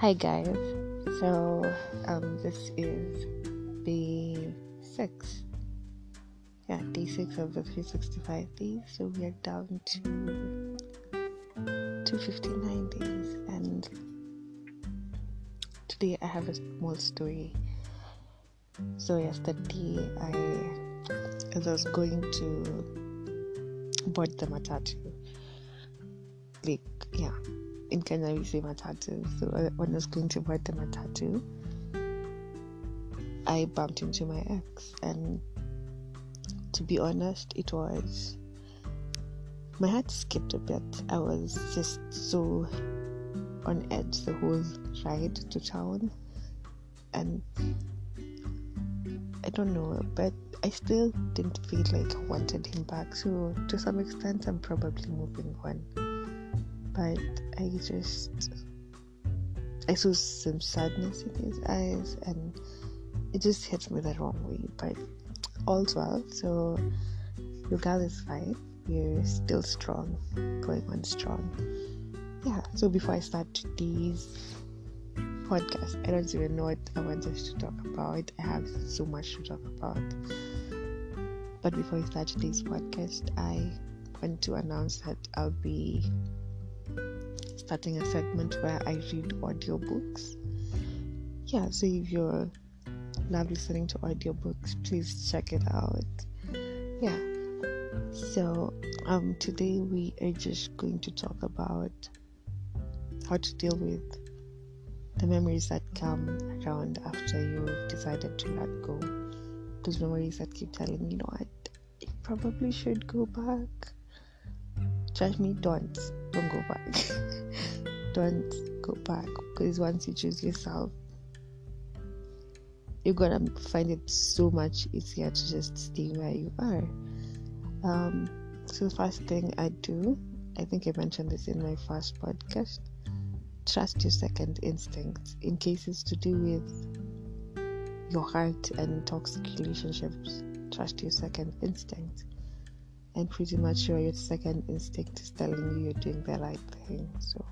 Hi guys. So um this is day six. Yeah, day six of the 365 days. So we are down to 259 days and today I have a small story. So yesterday I as I was going to board the matatu. Like yeah in Kenya we say matatu. So uh, when I was going to board the matatu, I bumped into my ex, and to be honest, it was my heart skipped a bit. I was just so on edge the whole ride to town, and I don't know, but I still didn't feel like I wanted him back. So to some extent, I'm probably moving on but I just I saw some sadness in his eyes and it just hit me the wrong way. But all's well, so your girl is fine. You're still strong, going on strong. Yeah, so before I start today's podcast, I don't even know what I want us to talk about. I have so much to talk about. But before I start today's podcast, I want to announce that I'll be starting a segment where I read audiobooks. Yeah, so if you're love listening to audiobooks, please check it out. Yeah. So um today we are just going to talk about how to deal with the memories that come around after you've decided to let go. Those memories that keep telling you, you know what, you probably should go back. Trust me, don't. Don't go back. don't go back because once you choose yourself, you're gonna find it so much easier to just stay where you are. Um, so the first thing I do, I think I mentioned this in my first podcast. Trust your second instinct in cases to do with your heart and toxic relationships. Trust your second instinct and pretty much sure your second instinct is telling you you're doing the right thing. So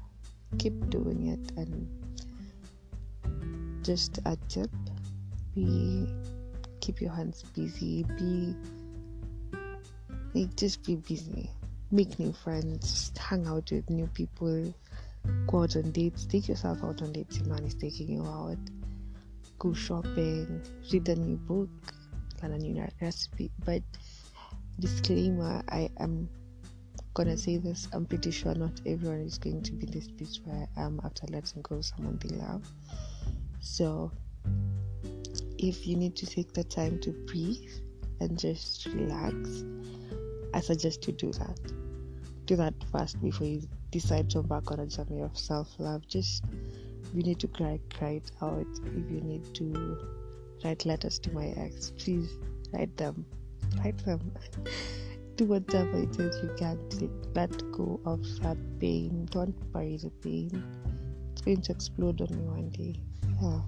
keep doing it and just a tip be keep your hands busy. Be like just be busy. Make new friends. Hang out with new people. Go out on dates. Take yourself out on dates. If man is taking you out. Go shopping. Read a new book. Learn a new recipe. But disclaimer i am gonna say this. I'm pretty sure not everyone is going to be this place where i am after letting go of someone they love so if you need to take the time to breathe and just relax i suggest you do that. Do that first before you decide to embark on a journey of self-love. Just you need to cry cry it out. If you need to write letters to my ex please write them write them. Do whatever it is you can to let go of that pain. Don't bury the pain. It's going to explode on you one day. Yeah.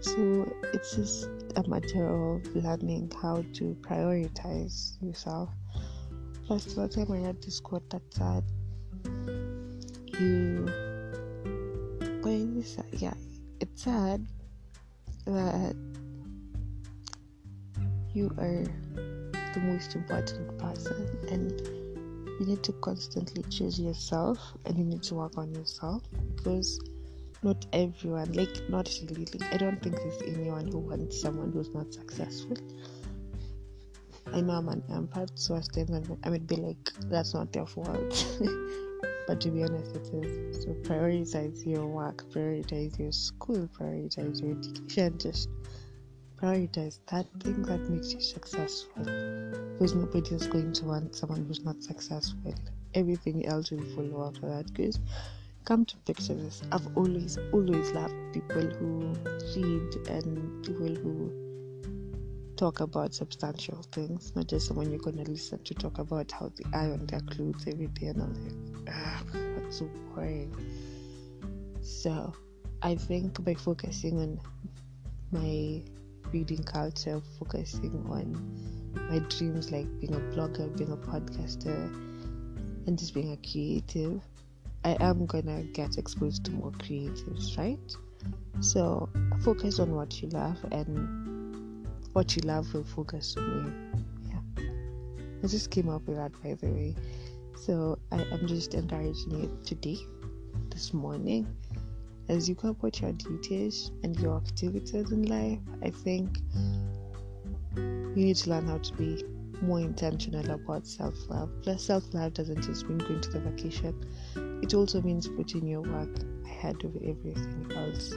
So it's just a matter of learning how to prioritize yourself. Plus, the time I read this quote that said, "You." Is it? Yeah, it said that you are the most important person and you need to constantly choose yourself and you need to work on yourself because not everyone like not really like, i don't think there's anyone who wants someone who's not successful. I know i'm an empath so i still i would be like that's not their fault. But to be honest it is. So prioritize your work prioritize your school prioritize your education just prioritize that thing that makes you successful. Because nobody is going to want someone who's not successful. Everything else will follow after that. Because come to picture this i've always always loved people who read and people who talk about substantial things. Not just someone you're to listen to talk about how they iron their clothes every day and i'm like ah, that's so boring. So i think by focusing on my reading culture, focusing on my dreams like being a blogger, being a podcaster, and just being a creative. I am gonna get exposed to more creatives, right? So focus on what you love, and what you love will focus on you. Yeah, I just came up with that, by the way. So I am just encouraging you today, this morning, as you go about your duties and your activities in life. I think you need to learn how to be more intentional about self love. Plus, self love doesn't just mean going to the vacation, it also means putting your work ahead of everything else.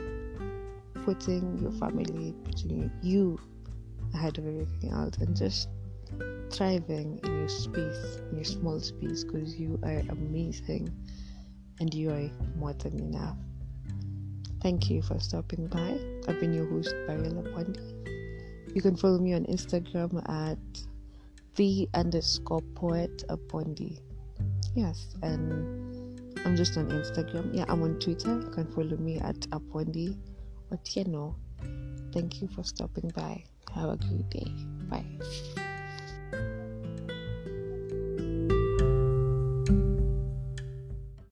Putting your family, putting you ahead of everything else, and just thriving in your space, in your small space, because you are amazing and you are more than enough. Thank you for stopping by. I've been your host, Barilla Pondi. You can follow me on Instagram at the underscore poet Apondi. Yes, and I'm just on Instagram. Yeah, I'm on Twitter. You can follow me at Apondi Otieno. Thank you for stopping by. Have a great day. Bye.